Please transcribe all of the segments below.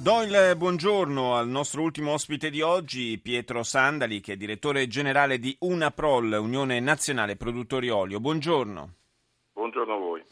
Do il buongiorno al nostro ultimo ospite di oggi, Pietro Sandali, che è direttore generale di UNAPROL, Unione Nazionale Produttori Olio. Buongiorno. Buongiorno a voi.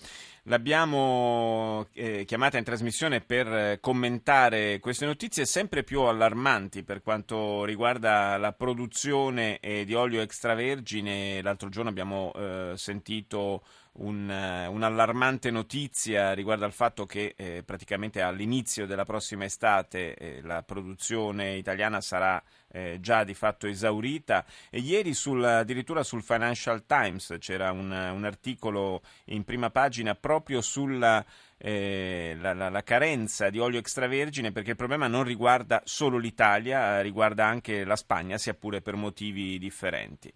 L'abbiamo eh, chiamata in trasmissione per eh, commentare queste notizie sempre più allarmanti per quanto riguarda la produzione eh, di olio extravergine. L'altro giorno abbiamo eh, sentito un, uh, un'allarmante notizia riguardo al fatto che eh, praticamente all'inizio della prossima estate eh, la produzione italiana sarà eh, già di fatto esaurita e ieri sul, addirittura sul Financial Times c'era un, un articolo in prima pagina proprio sulla eh, la, la, la, carenza di olio extravergine perché il problema non riguarda solo l'Italia, riguarda anche la Spagna, sia pure per motivi differenti.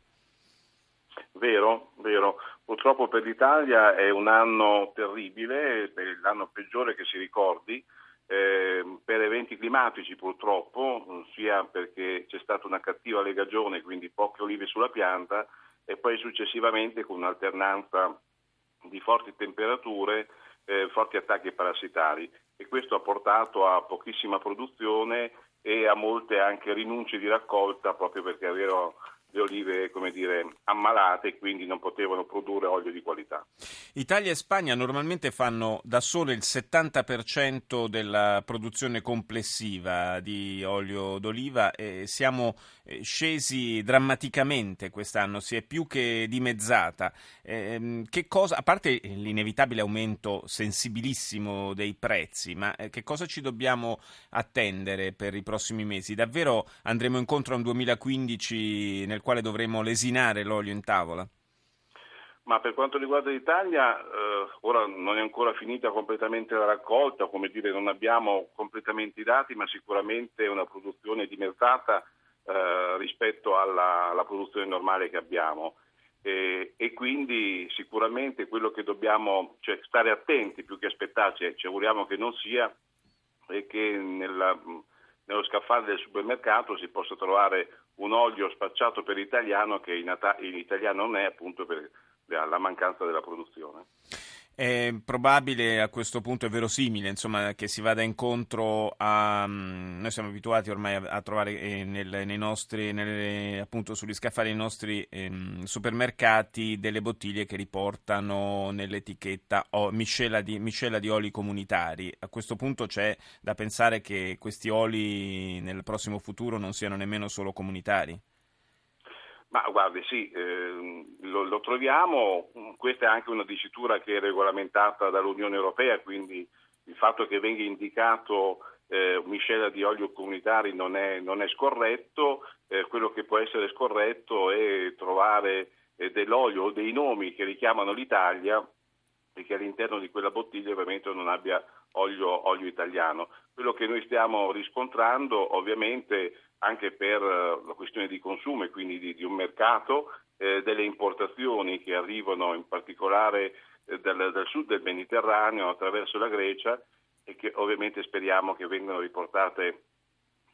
Vero, vero. Purtroppo per l'Italia è un anno terribile, l'anno peggiore che si ricordi. Eh, per eventi climatici purtroppo, sia perché c'è stata una cattiva legagione, quindi poche olive sulla pianta, e poi successivamente con un'alternanza di forti temperature, eh, forti attacchi parassitari. E questo ha portato a pochissima produzione e a molte anche rinunce di raccolta proprio perché avevano le olive come dire, ammalate e quindi non potevano produrre olio di qualità. Italia e Spagna normalmente fanno da sole il 70% della produzione complessiva di olio d'oliva e siamo eh, scesi drammaticamente quest'anno, si è più che dimezzata. Eh, che cosa, a parte l'inevitabile aumento sensibilissimo dei prezzi, ma eh, che cosa ci dobbiamo attendere per i prossimi mesi? Davvero andremo incontro a un 2015 nel quale dovremo lesinare l'olio in tavola? Ma per quanto riguarda l'Italia, eh, ora non è ancora finita completamente la raccolta, come dire, non abbiamo completamente i dati, ma sicuramente una produzione dimezzata eh, rispetto alla, alla, produzione normale che abbiamo. E, e, quindi sicuramente quello che dobbiamo cioè, stare attenti più che aspettarci, ci auguriamo che non sia, è che nella, nello scaffale del supermercato si possa trovare un olio spacciato per italiano che in, in italiano non è appunto per la mancanza della produzione. È probabile a questo punto, è verosimile, insomma, che si vada incontro a... Mm, noi siamo abituati ormai a, trovare eh, nel, nei nostri, nelle, appunto sugli scaffali dei nostri ehm, supermercati delle bottiglie che riportano nell'etichetta oh, miscela, di, miscela di oli comunitari. A questo punto c'è da pensare che questi oli nel prossimo futuro non siano nemmeno solo comunitari. Ma guardi, sì, eh, lo, lo, troviamo, questa è anche una dicitura che è regolamentata dall'Unione Europea, quindi il fatto che venga indicato eh, miscela di olio comunitari non è, non è scorretto, eh, quello che può essere scorretto è trovare eh, dell'olio o dei nomi che richiamano l'Italia e che all'interno di quella bottiglia ovviamente non abbia olio, olio italiano. Quello che noi stiamo riscontrando ovviamente anche per eh, la questione di consumo e quindi di, di un mercato, eh, delle importazioni che arrivano in particolare eh, dal, dal, sud del Mediterraneo attraverso la Grecia e che ovviamente speriamo che vengano riportate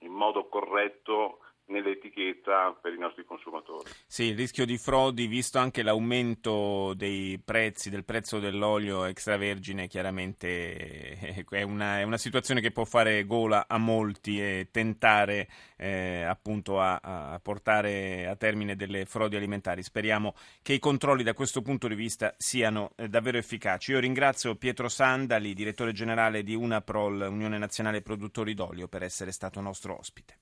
in modo corretto nell'etichetta per i nostri consumatori. Sì, il rischio di frodi, visto anche l'aumento dei prezzi, del prezzo dell'olio extravergine, chiaramente è una, è una situazione che può fare gola a molti e tentare eh, appunto a, a, portare a termine delle frodi alimentari. Speriamo che i controlli da questo punto di vista siano eh, davvero efficaci. Io ringrazio Pietro Sandali, direttore generale di UNAPROL, Unione Nazionale Produttori d'Olio, per essere stato nostro ospite.